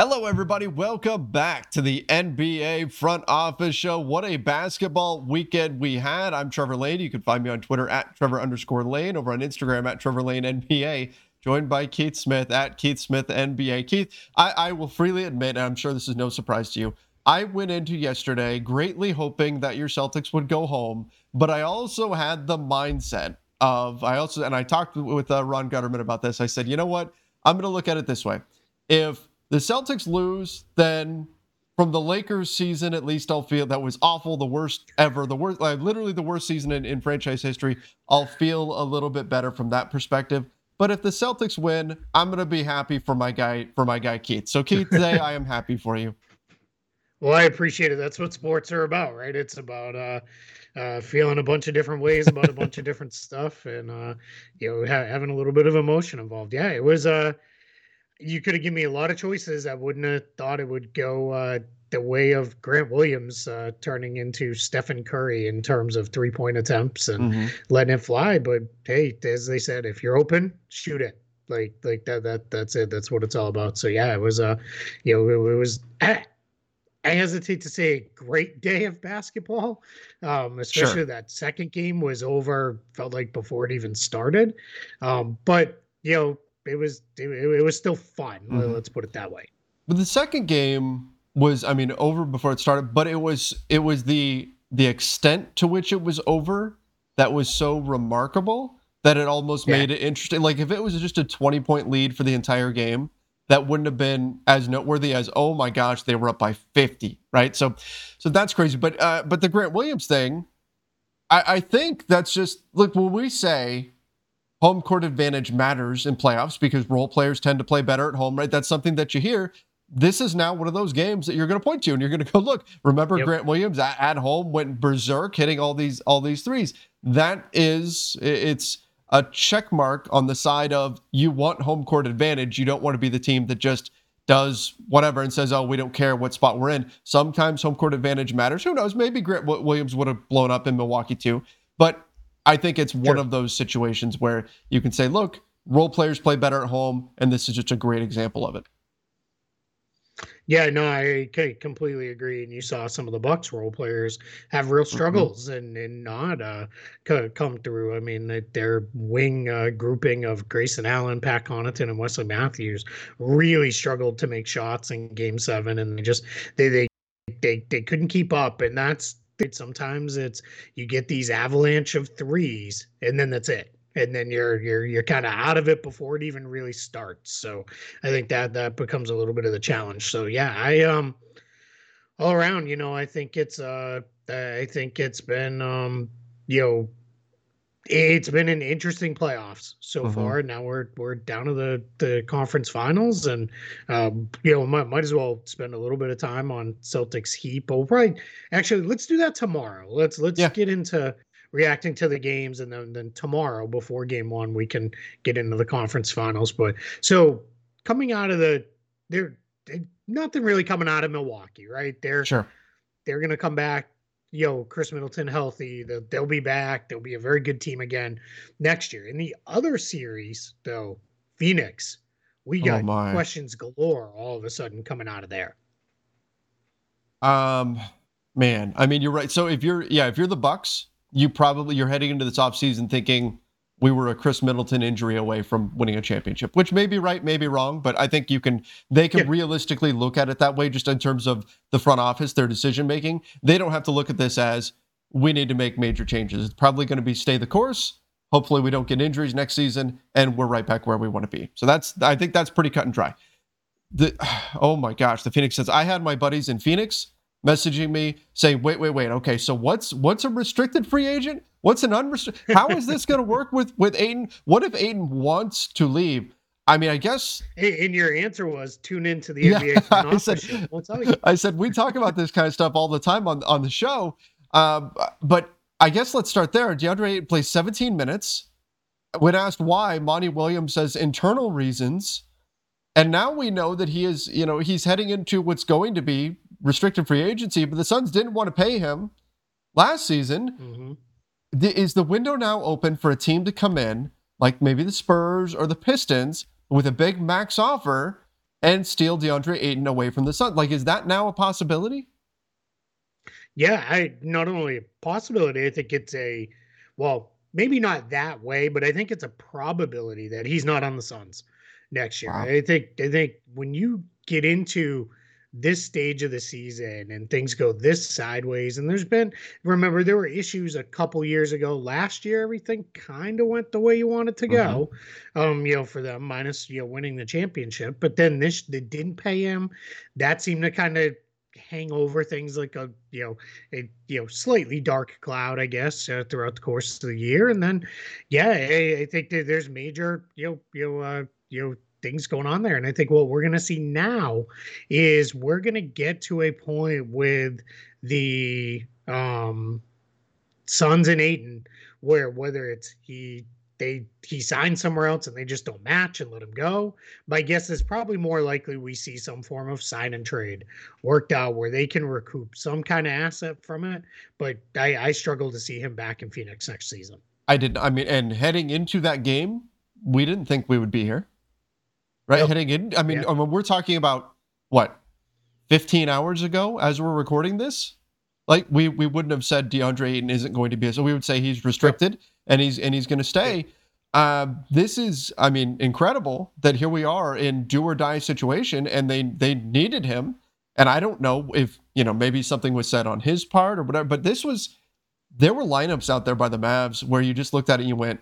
Hello, everybody. Welcome back to the NBA Front Office Show. What a basketball weekend we had. I'm Trevor Lane. You can find me on Twitter at Trevor underscore Lane, over on Instagram at Trevor Lane NBA, joined by Keith Smith at Keith Smith NBA. Keith, I, I will freely admit, and I'm sure this is no surprise to you, I went into yesterday greatly hoping that your Celtics would go home, but I also had the mindset of, I also, and I talked with uh, Ron Gutterman about this. I said, you know what? I'm going to look at it this way. If the Celtics lose, then from the Lakers season, at least I'll feel that was awful, the worst ever, the worst, like literally the worst season in, in franchise history. I'll feel a little bit better from that perspective. But if the Celtics win, I'm gonna be happy for my guy for my guy Keith. So Keith, today I am happy for you. Well, I appreciate it. That's what sports are about, right? It's about uh, uh, feeling a bunch of different ways about a bunch of different stuff, and uh, you know, ha- having a little bit of emotion involved. Yeah, it was. Uh, you could have given me a lot of choices. I wouldn't have thought it would go uh, the way of Grant Williams uh, turning into Stephen Curry in terms of three point attempts and mm-hmm. letting it fly. But hey, as they said, if you're open, shoot it. Like like that that that's it. That's what it's all about. So yeah, it was a, uh, you know, it, it was. I, I hesitate to say a great day of basketball, um, especially sure. that second game was over. Felt like before it even started, um, but you know it was it, it was still fun. Mm-hmm. Let's put it that way. But the second game was, I mean, over before it started. But it was it was the the extent to which it was over that was so remarkable that it almost yeah. made it interesting. Like if it was just a twenty point lead for the entire game, that wouldn't have been as noteworthy as oh my gosh they were up by 50 right so so that's crazy but uh but the grant williams thing i i think that's just look when we say home court advantage matters in playoffs because role players tend to play better at home, right? That's something that you hear. This is now one of those games that you're going to point to, and you're going to go look. Remember, yep. Grant Williams at, at home went berserk, hitting all these all these threes. That is, it's a check mark on the side of you want home court advantage. You don't want to be the team that just does whatever and says, "Oh, we don't care what spot we're in." Sometimes home court advantage matters. Who knows? Maybe Grant Williams would have blown up in Milwaukee too. But I think it's one sure. of those situations where you can say, look, role players play better at home, and this is just a great example of it. Yeah, no, I completely agree. And you saw some of the Bucks role players have real mm-hmm. struggles mm-hmm. and and not uh, come through. I mean, their wing uh, grouping of Grayson Allen, Pat Connaughton, and Wesley Matthews really struggled to make shots in Game Seven, and they just they they they they couldn't keep up. And that's Sometimes it's you get these avalanche of threes, and then that's it. And then you're you're you're kind of out of it before it even really starts. So I think that that becomes a little bit of the challenge. So yeah, I um all around, you know, I think it's uh I think it's been um you know it's been an interesting playoffs so mm-hmm. far. Now we're we're down to the the conference finals, and um, you know might, might as well spend a little bit of time on Celtics Heat. But right, actually, let's do that tomorrow. Let's let's yeah. get into reacting to the games, and then then tomorrow before Game One we can get into the conference finals. But so coming out of the there, nothing really coming out of Milwaukee, right? They're sure they're gonna come back yo, Khris Middleton healthy, they'll be back. They'll be a very good team again next year. In the other series, though, Phoenix, we oh, got oh questions galore all of a sudden coming out of there. Um, man, I mean, you're right. So if you're, yeah, if you're the Bucks, you probably you're heading into this offseason thinking we were a Khris Middleton injury away from winning a championship, which may be right, may be wrong, but I think you can they can yeah. realistically look at it that way just in terms of the front office, their decision making. They don't have to look at this as we need to make major changes. It's probably going to be stay the course. Hopefully we don't get injuries next season and we're right back where we want to be. So that's I think that's pretty cut and dry. The oh my gosh, the Phoenix says I had my buddies in Phoenix messaging me saying, "Wait, wait, wait. Okay, so what's what's a restricted free agent? What's an unrestricted? How is this going to work with with Ayton? What if Ayton wants to leave? I mean, I guess. And your answer was tune into the yeah, NBA. I said, we'll I said we talk about this kind of stuff all the time on on the show, um, but I guess let's start there. DeAndre plays 17 minutes. When asked why, Monty Williams says internal reasons. And now we know that he is, you know, he's heading into what's going to be restricted free agency, but the Suns didn't want to pay him last season. Mm-hmm. The, is the window now open for a team to come in, like maybe the Spurs or the Pistons, with a big max offer and steal DeAndre Ayton away from the Suns? Like, is that now a possibility? Yeah, I not only a possibility, I think it's a well, maybe not that way, but I think it's a probability that he's not on the Suns next year. Wow. I think I think when you get into this stage of the season and things go this sideways. And there's been remember there were issues a couple years ago. Last year everything kind of went the way you wanted to go. Mm-hmm. um you know for them minus you know winning the championship. But then this they didn't pay him. That seemed to kind of hang over things like a you know a you know slightly dark cloud i guess uh, throughout the course of the year. And then yeah i, I think that there's major you know you know uh, you know things going on there. And I think what we're going to see now is we're going to get to a point with the um, Suns and Ayton where whether it's he they he signed somewhere else and they just don't match and let him go. My guess is probably more likely we see some form of sign and trade worked out where they can recoup some kind of asset from it. But I, I struggle to see him back in Phoenix next season. I didn't. I mean, and heading into that game, we didn't think we would be here right? Yep. Heading in, I mean, I mean, we're talking about what 15 hours ago as we're recording this. Like we we wouldn't have said DeAndre Ayton isn't going to be so we would say he's restricted yep. and he's and he's going to stay. Uh, this is, I mean, incredible that here we are in do or die situation, and they they needed him. And I don't know if you know maybe something was said on his part or whatever, but this was there were lineups out there by the Mavs where you just looked at it and you went,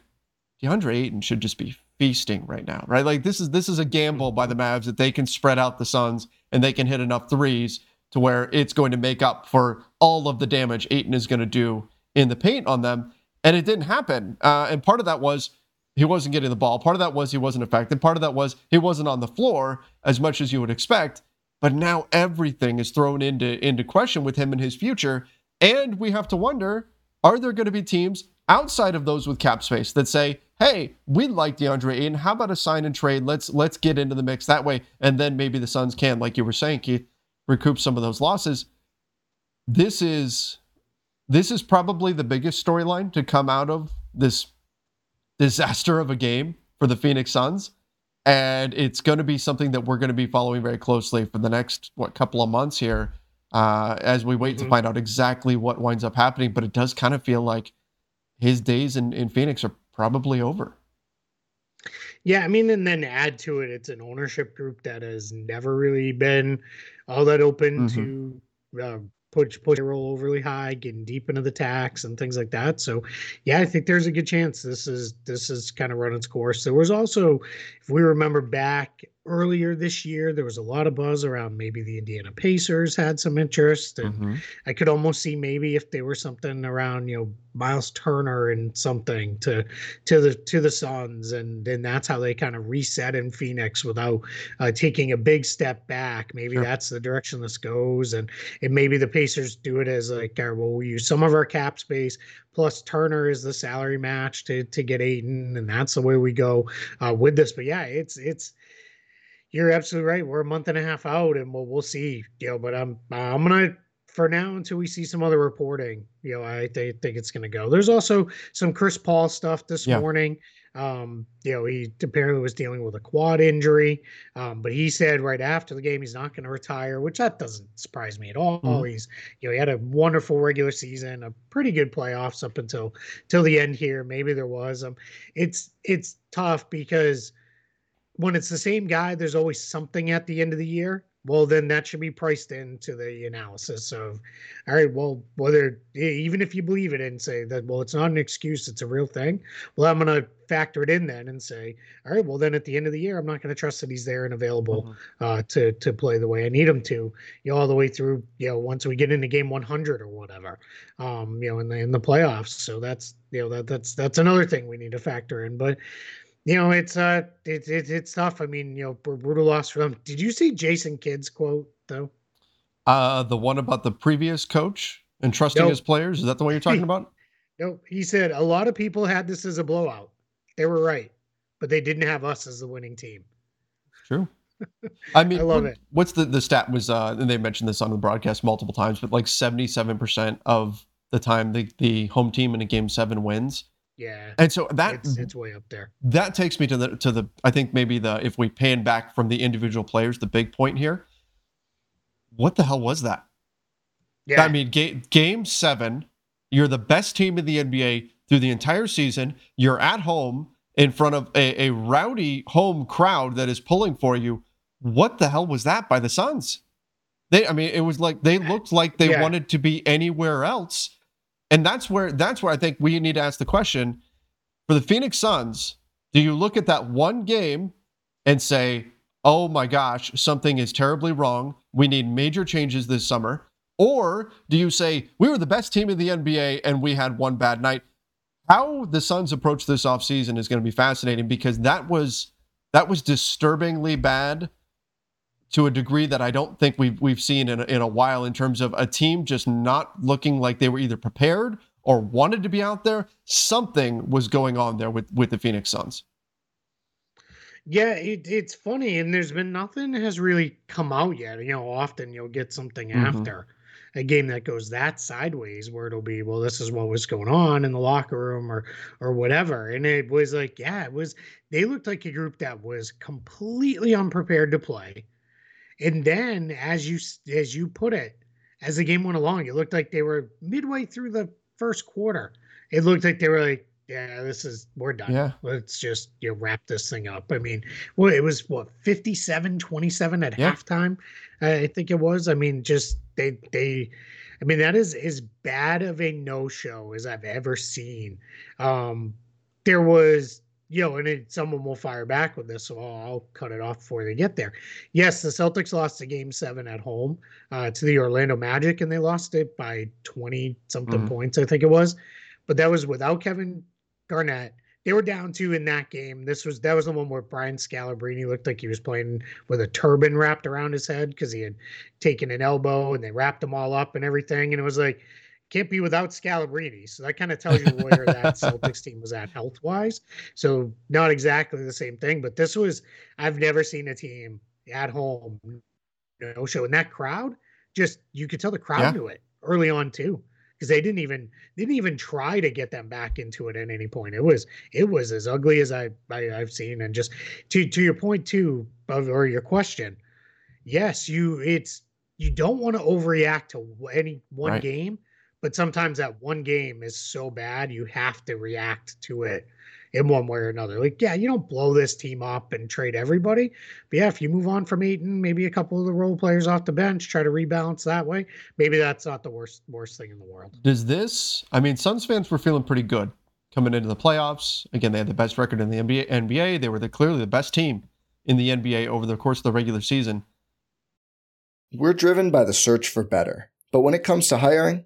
DeAndre Ayton should just be feasting right now, right? Like this is this is a gamble by the Mavs that they can spread out the Suns and they can hit enough threes to where it's going to make up for all of the damage Ayton is going to do in the paint on them. And it didn't happen. Uh, and part of that was he wasn't getting the ball. Part of that was he wasn't effective. Part of that was he wasn't on the floor as much as you would expect. But now everything is thrown into into question with him and his future. And we have to wonder: Are there going to be teams outside of those with cap space that say, hey, we like DeAndre Ayton. How about a sign and trade? Let's let's get into the mix that way. And then maybe the Suns can, like you were saying, Keith, recoup some of those losses. This is this is probably the biggest storyline to come out of this disaster of a game for the Phoenix Suns. And it's going to be something that we're going to be following very closely for the next what couple of months here, uh, as we wait mm-hmm. to find out exactly what winds up happening. But it does kind of feel like his days in, in Phoenix are probably over. Yeah, I mean, and then add to it, it's an ownership group that has never really been all that open mm-hmm. to uh, push push roll overly high, getting deep into the tax and things like that. So, yeah, I think there's a good chance this is this is kind of run its course. There was also, if we remember back earlier this year there was a lot of buzz around maybe the indiana pacers had some interest and mm-hmm. i could almost see maybe if they were something around you know miles turner and something to to the to the suns and then that's how they kind of reset in phoenix without uh, taking a big step back maybe sure. that's the direction this goes and and maybe the pacers do it as like well we use some of our cap space plus Turner is the salary match to to get Ayton, and that's the way we go uh, with this. But yeah, it's it's you're absolutely right. We're a month and a half out, and we'll we'll see. You know, but I'm I'm gonna for now until we see some other reporting. You know, I th- think it's gonna go. There's also some Chris Paul stuff this yeah. morning. Um, you know, he apparently was dealing with a quad injury, um, but he said right after the game he's not going to retire, which that doesn't surprise me at all. Mm-hmm. He's, you know, he had a wonderful regular season, a pretty good playoffs up until till the end here. Maybe there was. Um, it's it's tough because when it's the same guy, there's always something at the end of the year well then that should be priced into the analysis of all right well whether even if you believe it and say that well it's not an excuse it's a real thing well i'm going to factor it in then and say all right well then at the end of the year i'm not going to trust that he's there and available mm-hmm. uh, to to play the way i need him to you know all the way through you know once we get into game 100 or whatever um you know in the in the playoffs so that's you know that that's that's another thing we need to factor in but you know, it's uh, it's it, it's tough. I mean, you know, brutal loss for them. Did you see Jason Kidd's quote though? Uh, the one about the previous coach and trusting nope. his players. Is that the one you're talking about? no, he said a lot of people had this as a blowout. They were right, but they didn't have us as the winning team. True. I mean, I love what, it. What's the the stat was? Uh, and they mentioned this on the broadcast multiple times, but like 77 percent of the time the the home team in a game seven wins yeah. And so that it's, it's, way up there. That takes me to the to the I think maybe the if we pan back from the individual players, the big point here. What the hell was that? Yeah. I mean, game game 7, you're the best team in the NBA through the entire season. You're at home in front of a, a rowdy home crowd that is pulling for you. What the hell was that by the Suns? They I mean, it was like they looked like they yeah. wanted to be anywhere else and that's where that's where I think we need to ask the question for the Phoenix Suns, do you look at that one game and say, "Oh my gosh, something is terribly wrong. We need major changes this summer." Or do you say, "We were the best team in the NBA and we had one bad night?" How the Suns approach this offseason is going to be fascinating because that was that was disturbingly bad to a degree that I don't think we've we've seen in a, in a while in terms of a team just not looking like they were either prepared or wanted to be out there. Something was going on there with with the Phoenix Suns. Yeah, it, it's funny, and there's been nothing has really come out yet. You know, often you'll get something mm-hmm. after a game that goes that sideways, where it'll be, well, this is what was going on in the locker room, or or whatever. And it was like, yeah, it was. They looked like a group that was completely unprepared to play and then, as you as you put it, as the game went along, it looked like they were midway through the first quarter. It looked like they were like, "Yeah, this is we're done. Yeah. Let's just you know, wrap this thing up." I mean, well, it was what 57-27 at yeah. halftime. I think it was. I mean, just they they. I mean, that is as bad of a no show as I've ever seen. Um, there was you know, and it, someone will fire back with this, so I'll, I'll, cut it off before they get there. Yes, the Celtics lost the game seven at home uh, to the Orlando Magic, and they lost it by 20 something mm-hmm. points, I think it was. But that was without Kevin Garnett. They were down two in that game. This was that was the one where Brian Scalabrine looked like he was playing with a turban wrapped around his head because he had taken an elbow and they wrapped them all up and everything. And it was like, can't be without Scalabrine. So that kind of tells you where that Celtics team was at health wise. So not exactly the same thing, but this was I've never seen a team at home no show. And that crowd, just you could tell the crowd yeah. knew it early on too. Because they didn't even didn't even try to get them back into it at any point. It was it was as ugly as I, I have seen. And just to to your point too, or your question, yes, you it's you don't want to overreact to any one right. game but sometimes that one game is so bad you have to react to it in one way or another. Like, yeah, you don't blow this team up and trade everybody, but yeah, if you move on from Ayton, maybe a couple of the role players off the bench, try to rebalance that way. Maybe that's not the worst worst thing in the world. Does this? I mean, Suns fans were feeling pretty good coming into the playoffs. Again, they had the best record in the NBA. NBA. They were the, clearly the best team in the NBA over the course of the regular season. We're driven by the search for better. But when it comes to hiring,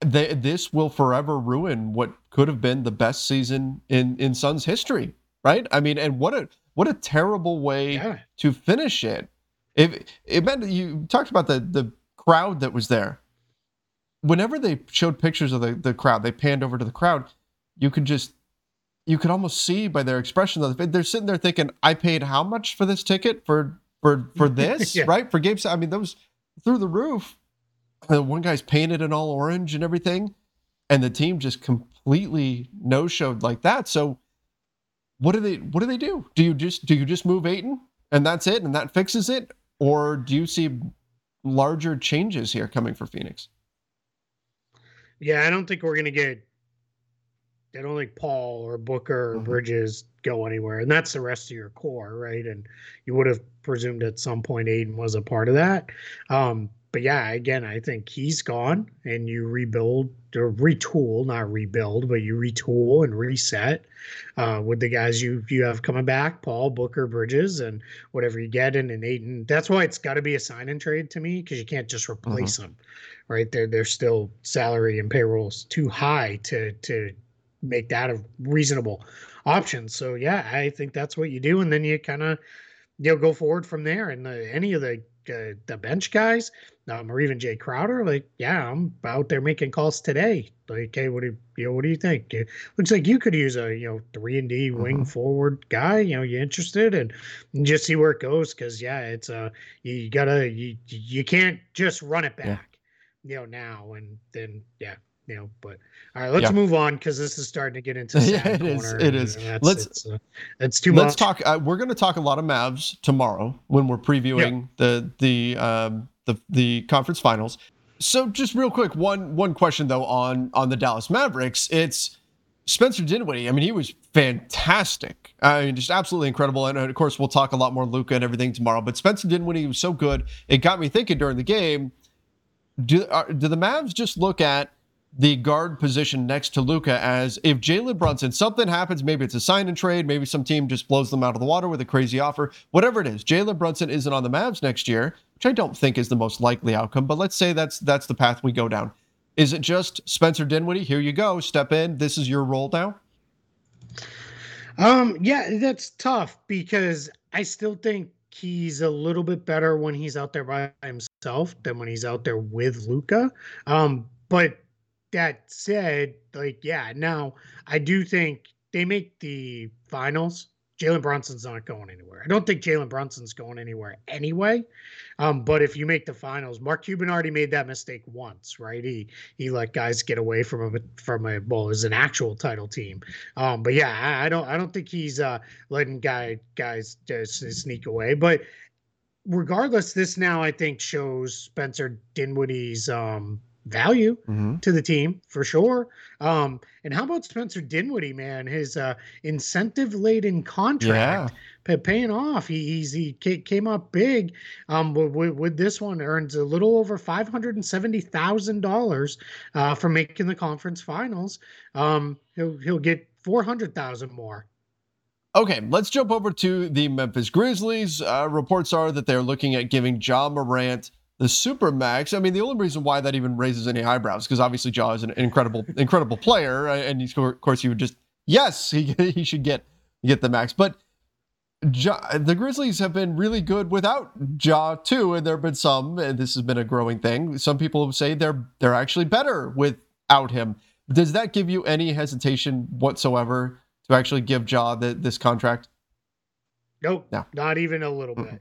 they, this will forever ruin what could have been the best season in in Suns history, right? I mean, and what a what a terrible way yeah. to finish it. If it meant you talked about the the crowd that was there. Whenever they showed pictures of the, the crowd, they panned over to the crowd. You could just you could almost see by their expression that they're sitting there thinking, "I paid how much for this ticket for for for this, yeah. right? For games." I mean, that was through the roof one guy's painted in all orange and everything, and the team just completely no showed like that. So what do they what do they do? Do you just do you just move Ayton and that's it and that fixes it, or do you see larger changes here coming for Phoenix? Yeah, I don't think we're gonna get. I don't think Paul or Booker or mm-hmm. Bridges go anywhere, and that's the rest of your core, right? And you would have presumed at some point Ayton was a part of that. Um, but yeah, again, I think he's gone and you rebuild or retool, not rebuild, but you retool and reset uh, with the guys you you have coming back, Paul Booker, Bridges, and whatever you get in and Ayton. That's why it's got to be a sign and trade to me because you can't just replace mm-hmm. them, right? They're they're still salary and payrolls too high to to make that a reasonable option. So yeah, I think that's what you do, and then you kind of you know go forward from there. And the, any of the uh, the bench guys, um, or even Jae Crowder, like, yeah, I'm out there making calls today. Like, hey, what do you, you know, what do you think? It looks like you could use a you know three and D wing uh-huh. forward guy. You know, you interested and, and just see where it goes because yeah, it's uh you gotta you you can't just run it back, yeah. you know, now and then yeah, you know. But all right, let's yeah. move on because this is starting to get into yeah, it is. It is. let's. It's, uh, it's too let's much. talk. Uh, we're going to talk a lot of Mavs tomorrow when we're previewing the the um, the the conference finals. So just real quick, one one question though on on the Dallas Mavericks. It's Spencer Dinwiddie. I mean, he was fantastic. I mean, just absolutely incredible. And of course, we'll talk a lot more Luka and everything tomorrow. But Spencer Dinwiddie was so good. It got me thinking during the game. Do are, do the Mavs just look at the guard position next to Luka as if Jalen Brunson, something happens, maybe it's a sign and trade, maybe some team just blows them out of the water with a crazy offer, whatever it is. Jalen Brunson isn't on the Mavs next year, which I don't think is the most likely outcome, but let's say that's that's the path we go down. Is it just Spencer Dinwiddie? Here you go, step in. This is your role now. Um, yeah, that's tough because I still think he's a little bit better when he's out there by himself than when he's out there with Luka. Um, but that said, like, yeah, now I do think they make the finals. Jalen Brunson's not going anywhere. I don't think Jalen Brunson's going anywhere anyway. Um, but if you make the finals, Mark Cuban already made that mistake once, right? He he let guys get away from a from a well, as an actual title team. Um, but yeah, I, I, don't I don't think he's uh, letting guy guys just sneak away. But regardless, this now I think shows Spencer Dinwiddie's um, value mm-hmm. to the team for sure. Um, and how about Spencer Dinwiddie, man? His uh, incentive laden contract yeah. paying off. He he's, he came up big. Um, with, with this one earns a little over five hundred and seventy thousand uh, dollars for making the conference finals. Um, he'll he'll get four hundred thousand more. Okay, let's jump over to the Memphis Grizzlies. Uh, reports are that they're looking at giving Ja Morant the super max. I mean, the only reason why that even raises any eyebrows because obviously Ja is an incredible, incredible player, uh, and he's, of course, he would just yes, he he should get get the max. But ja, the Grizzlies have been really good without Ja too, and there have been some, and this has been a growing thing. Some people say they're they're actually better without him. Does that give you any hesitation whatsoever to actually give Ja the, this contract? Nope, no, not even a little bit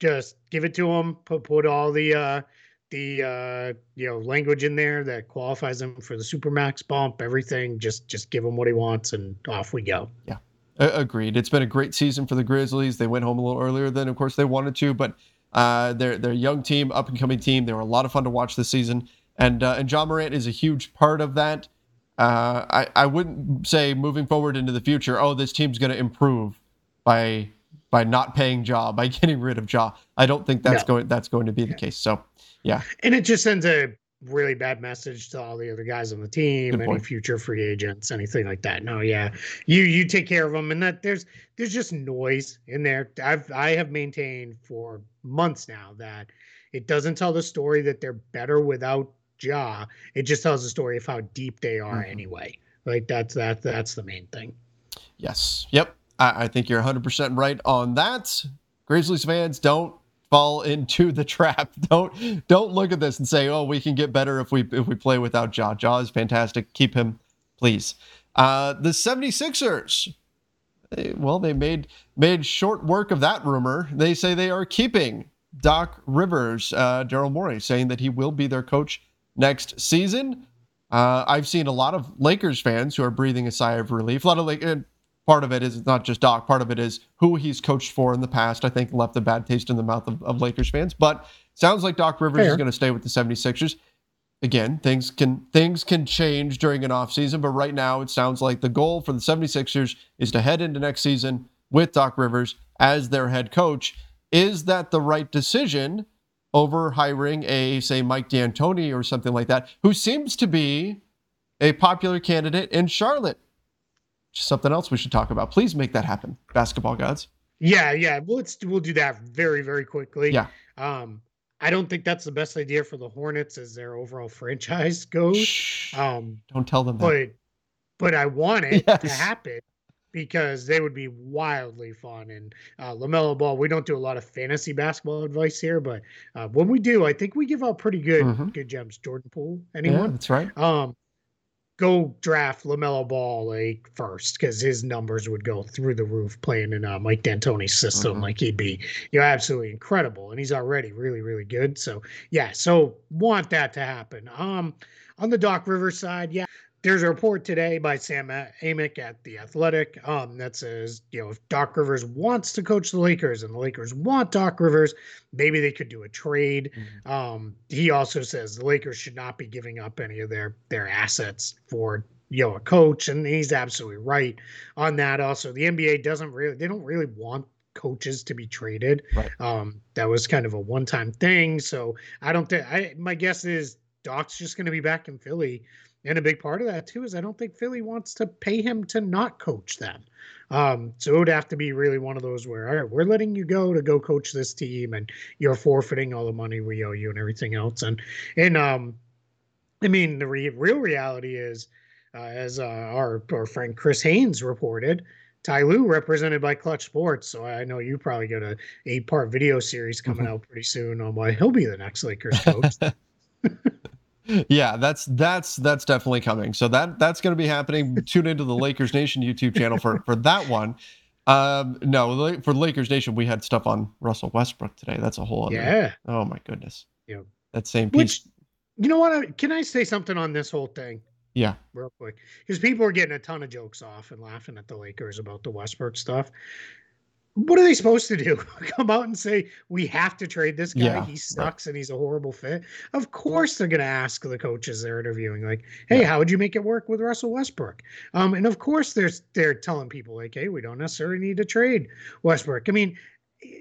just give it to him. Put put all the uh, the uh, you know language in there that qualifies him for the supermax bump. Everything. Just just give him what he wants, and off we go. Yeah. Agreed. It's been a great season for the Grizzlies. They went home a little earlier than, of course, they wanted to, but uh, they're they're a young team, up and coming team. They were a lot of fun to watch this season. and uh, and Ja Morant is a huge part of that. Uh, I I wouldn't say moving forward into the future, oh, this team's going to improve by by not paying Ja, by getting rid of Ja. I don't think that's no. going that's going to be the case. So, yeah. And it just sends a really bad message to all the other guys on the team, any future free agents, anything like that. No, yeah, you you take care of them, and that there's there's just noise in there. I've I have maintained for months now that it doesn't tell the story that they're better without Ja. It just tells the story of how deep they are mm-hmm. anyway. Like that's that that's the main thing. Yes. Yep. I, I think you're 100 percent right on that. Grizzlies fans don't fall into the trap. Don't don't look at this and say, "Oh, we can get better if we if we play without Ja." Ja is fantastic. Keep him, please. Uh, the 76ers. They, well, they made made short work of that rumor. They say they are keeping Doc Rivers, uh, Daryl Morey, saying that he will be their coach next season. Uh, I've seen a lot of Lakers fans who are breathing a sigh of relief. A lot of like, part of it is not just Doc. Part of it is who he's coached for in the past. I think left a bad taste in the mouth of, of Lakers fans. But sounds like Doc Rivers Fair. is going to stay with the 76ers. Again, things can things can change during an offseason, but right now it sounds like the goal for the 76ers is to head into next season with Doc Rivers as their head coach. Is that the right decision over hiring a say Mike D'Antoni or something like that, who seems to be a popular candidate in Charlotte? Something else we should talk about. Please make that happen, basketball gods. Yeah, yeah. Well, let's we'll do that very, very quickly. Yeah. Um, I don't think that's the best idea for the Hornets as their overall franchise goes. Shh, um, don't tell them that. But but I want it yes. to happen because they would be wildly fun. And uh, Lamelo Ball, we don't do a lot of fantasy basketball advice here, but uh, when we do, I think we give out pretty good mm-hmm. good gems. Jordan Poole, anyone? Yeah, that's right. Um, go draft Lamelo Ball like first because his numbers would go through the roof playing in uh, Mike D'Antoni's system. Mm-hmm. Like he'd be, you know, absolutely incredible, and he's already really, really good. So yeah, so want that to happen. Um, on the Doc Rivers side, yeah, there's a report today by Sam Amick at the Athletic um, that says, you know, if Doc Rivers wants to coach the Lakers and the Lakers want Doc Rivers, maybe they could do a trade. Mm-hmm. Um, he also says the Lakers should not be giving up any of their their assets for you know a coach, and he's absolutely right on that. Also, the NBA doesn't really they don't really want coaches to be traded. Right. Um, that was kind of a one time thing. So I don't think I my guess is Doc's just going to be back in Philly and a big part of that too is I don't think Philly wants to pay him to not coach them. Um, so it would have to be really one of those where, all right, we're letting you go to go coach this team, and you're forfeiting all the money we owe you and everything else. And and um, I mean the re- real reality is, uh, as uh, our our friend Chris Haynes reported. Ty Lue represented by Clutch Sports, so I know you probably got a eight part video series coming mm-hmm. out pretty soon on why he'll be the next Lakers coach. yeah, that's that's that's definitely coming. So that that's going to be happening. Tune into the Lakers Nation YouTube channel for for that one. Um, no, for Lakers Nation, we had stuff on Russell Westbrook today. That's a whole other. Yeah. Oh my goodness. Yeah. That same piece. Which, you know what? Can I say something on this whole thing? Yeah. Real quick, because people are getting a ton of jokes off and laughing at the Lakers about the Westbrook stuff what are they supposed to do? Come out and say we have to trade this guy? Yeah, he sucks right. and he's a horrible fit. Of course, they're going to ask the coaches they're interviewing, like, "Hey, yeah. how would you make it work with Russell Westbrook?" Um, and of course, there's they're telling people like, "Hey, we don't necessarily need to trade Westbrook." I mean,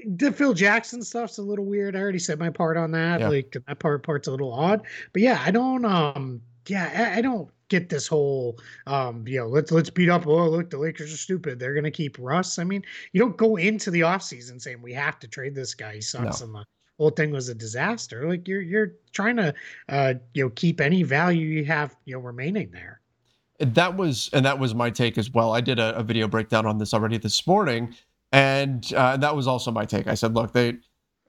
the Phil Jackson stuff's a little weird. I already said my part on that. Yeah. Like that part part's a little odd, but yeah, I don't. Um, yeah, I, I don't get this whole um you know let's let's beat up oh look the lakers are stupid they're gonna keep russ. I mean you don't go into the offseason saying we have to trade this guy he sucks no. and the whole thing was a disaster. Like you're you're trying to uh you know keep any value you have you know remaining there. That was and that was my take as well. I did a, a video breakdown on this already this morning and uh, that was also my take. I said look they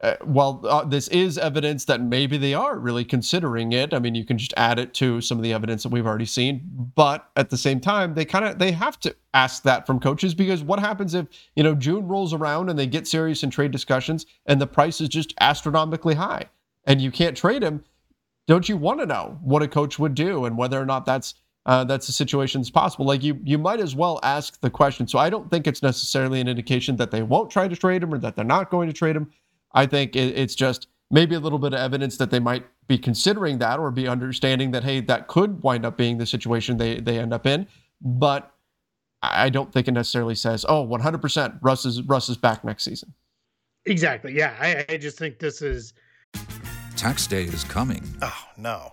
uh, well, uh, this is evidence that maybe they are really considering it. I mean, you can just add it to some of the evidence that we've already seen, but at the same time, they kind of they have to ask that from coaches because what happens if you know June rolls around and they get serious in trade discussions and the price is just astronomically high and you can't trade him? Don't you want to know what a coach would do and whether or not that's uh, that's a situation that's possible. Like you, you might as well ask the question. So I don't think it's necessarily an indication that they won't try to trade him or that they're not going to trade him. I think it's just maybe a little bit of evidence that they might be considering that or be understanding that hey, that could wind up being the situation they they end up in. But I don't think it necessarily says, oh, 100% Russ is Russ is back next season. Exactly. Yeah, I, I just think this is tax day is coming. Oh no.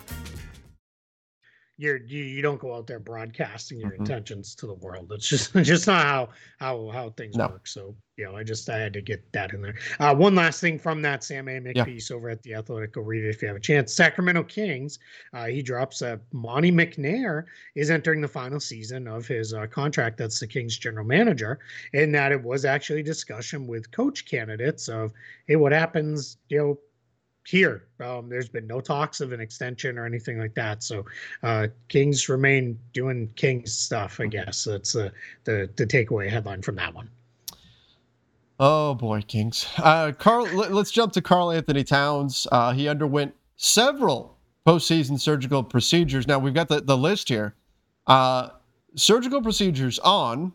you're you, you don't go out there broadcasting your mm-hmm. intentions to the world. It's just just not how how how things no. work. So you know, I just I had to get that in there. Uh, one last thing from that Sam Amick yeah. piece over at the Athletic. Go read it if you have a chance. Sacramento Kings. Uh, he drops that Monte McNair is entering the final season of his uh, contract. That's the Kings general manager, and that it was actually discussion with coach candidates of hey, what happens? You know here. Um, there's been no talks of an extension or anything like that. So uh, Kings remain doing Kings stuff. I guess that's uh, the the takeaway headline from that one. Oh boy, Kings. Uh, Karl, let, us jump to Karl-Anthony Towns. Uh, he underwent several postseason surgical procedures. Now we've got the, the list here. Uh, surgical procedures on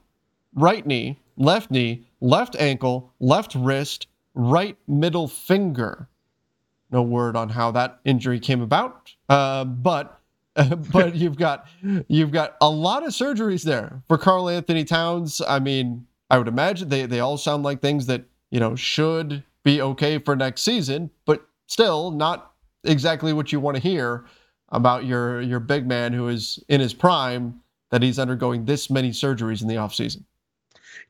right knee, left knee, left ankle, left wrist, right middle finger. No word on how that injury came about, uh, but but you've got you've got a lot of surgeries there for Karl-Anthony Towns. I mean, I would imagine they they all sound like things that you know should be okay for next season, but still not exactly what you want to hear about your your big man who is in his prime that he's undergoing this many surgeries in the offseason.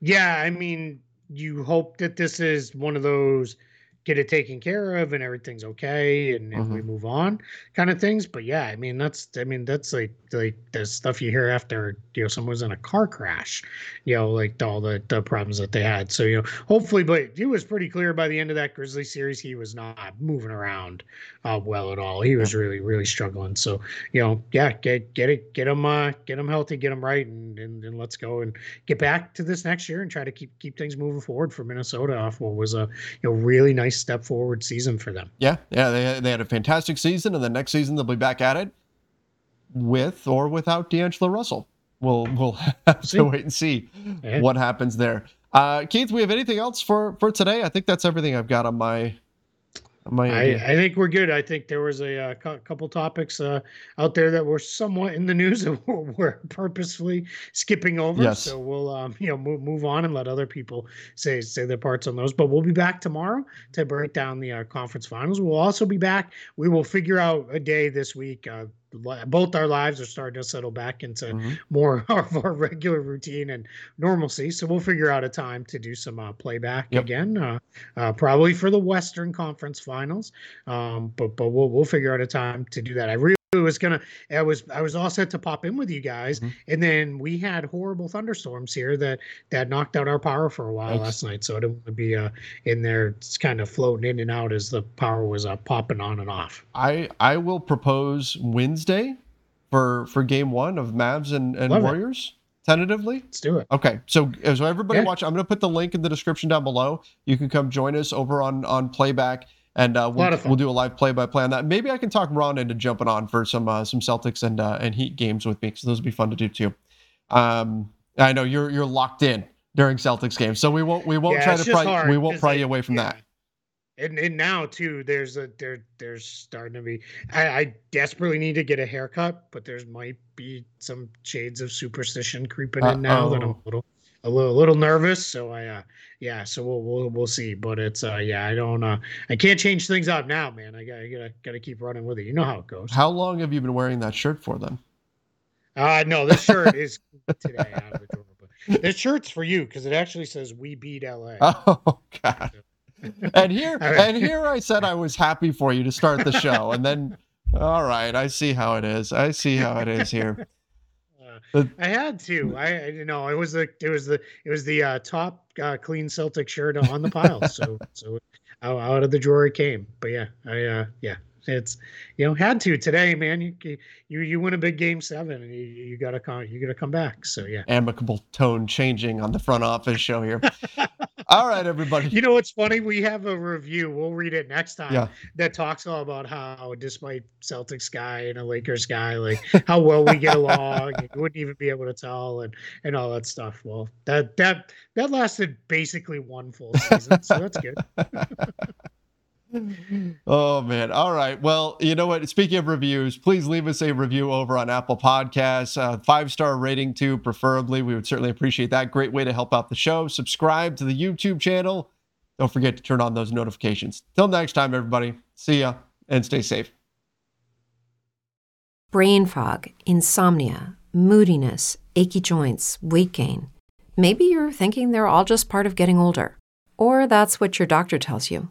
Yeah, I mean, you hope that this is one of those get it taken care of and everything's okay and, and mm-hmm. we move on kind of things but yeah i mean that's i mean that's like like the stuff you hear after you know someone's in a car crash you know like all the, the problems that they had. So you know hopefully but it was pretty clear by the end of that grizzly series he was not moving around uh, well at all. He was really really struggling. So you know yeah get get it get him uh get him healthy get him right and, and, and let's go and get back to this next year and try to keep keep things moving forward for minnesota off what was a you know really nice nice step forward season for them. Yeah, yeah, they they had a fantastic season, and the next season they'll be back at it with or without D'Angelo Russell. We'll we'll have to wait and see yeah. what happens there. Uh, Keith, we have anything else for for today? I think that's everything I've got on my I, I, think we're good. I think there was a, a uh, couple topics uh, out there that were somewhat in the news that we're purposefully skipping over. Yes. So we'll um, you know move, move on and let other people say say their parts on those. But we'll be back tomorrow to break down the uh, conference finals. We'll also be back. We will figure out a day this week. Uh, both our lives are starting to settle back into mm-hmm. more of our regular routine and normalcy. So we'll figure out a time to do some uh, playback yep. again, uh, uh, probably for the Western Conference Finals. Um, but but we'll we'll figure out a time to do that. I really was gonna I was I was all set to pop in with you guys, mm-hmm. and then we had horrible thunderstorms here that that knocked out our power for a while last night. So I didn't want to be uh, in there, it's kind of floating in and out as the power was uh, popping on and off. I I will propose Wednesday for for game one of Mavs and, and Warriors. It tentatively? Let's do it. Okay, so so everybody yeah. watch. I'm going to put the link in the description down below. You can come join us over on on playback and uh, we'll, we'll do a live play-by-play on that. Maybe I can talk Ron into jumping on for some uh, some Celtics and uh, and Heat games with me, because those would be fun to do too. Um, I know you're you're locked in during Celtics games, so we won't we won't yeah, try to pry we won't pry you away from yeah. that. And and now too, there's a there there's starting to be. I, I desperately need to get a haircut, but there's might be some shades of superstition creeping in now that I'm a little a little, a little nervous. So I, uh, yeah, so we'll, we'll, we'll see. But it's, uh, yeah, I don't, uh, I can't change things up now, man. I got, I gotta, gotta keep running with it. You know how it goes. How long have you been wearing that shirt for then? Uh, no, this shirt is today out of the door. But this shirt's for you because it actually says "We beat LA." Oh God! and here, and here, I said I was happy for you to start the show, and then, all right, I see how it is. I see how it is here. I had to. I you know it was the it was the it was the uh, top uh, clean Celtic shirt on the pile. so so out, out, of the drawer it came. But yeah, I uh, yeah it's you know had to today, man. You you you win a big game seven, and you, you gotta come you gotta come back. So yeah, amicable tone changing on the front office show here. all right, everybody. You know what's funny? We have a review. We'll read it next time. Yeah. That talks all about how, despite Celtics guy and a Lakers guy, like how well we get along, you wouldn't even be able to tell, and and all that stuff. Well, that that that lasted basically one full season, so that's good. oh man. All right. Well you know what? Speaking of reviews please leave us a review over on apple podcasts. Uh, five star rating too preferably. We would certainly appreciate that. Great way to help out the show. Subscribe to the youtube channel. Don't forget to turn on those notifications. Till next time everybody. See ya and stay safe. Brain fog insomnia moodiness achy joints weight gain. Maybe you're thinking they're all just part of getting older or that's what your doctor tells you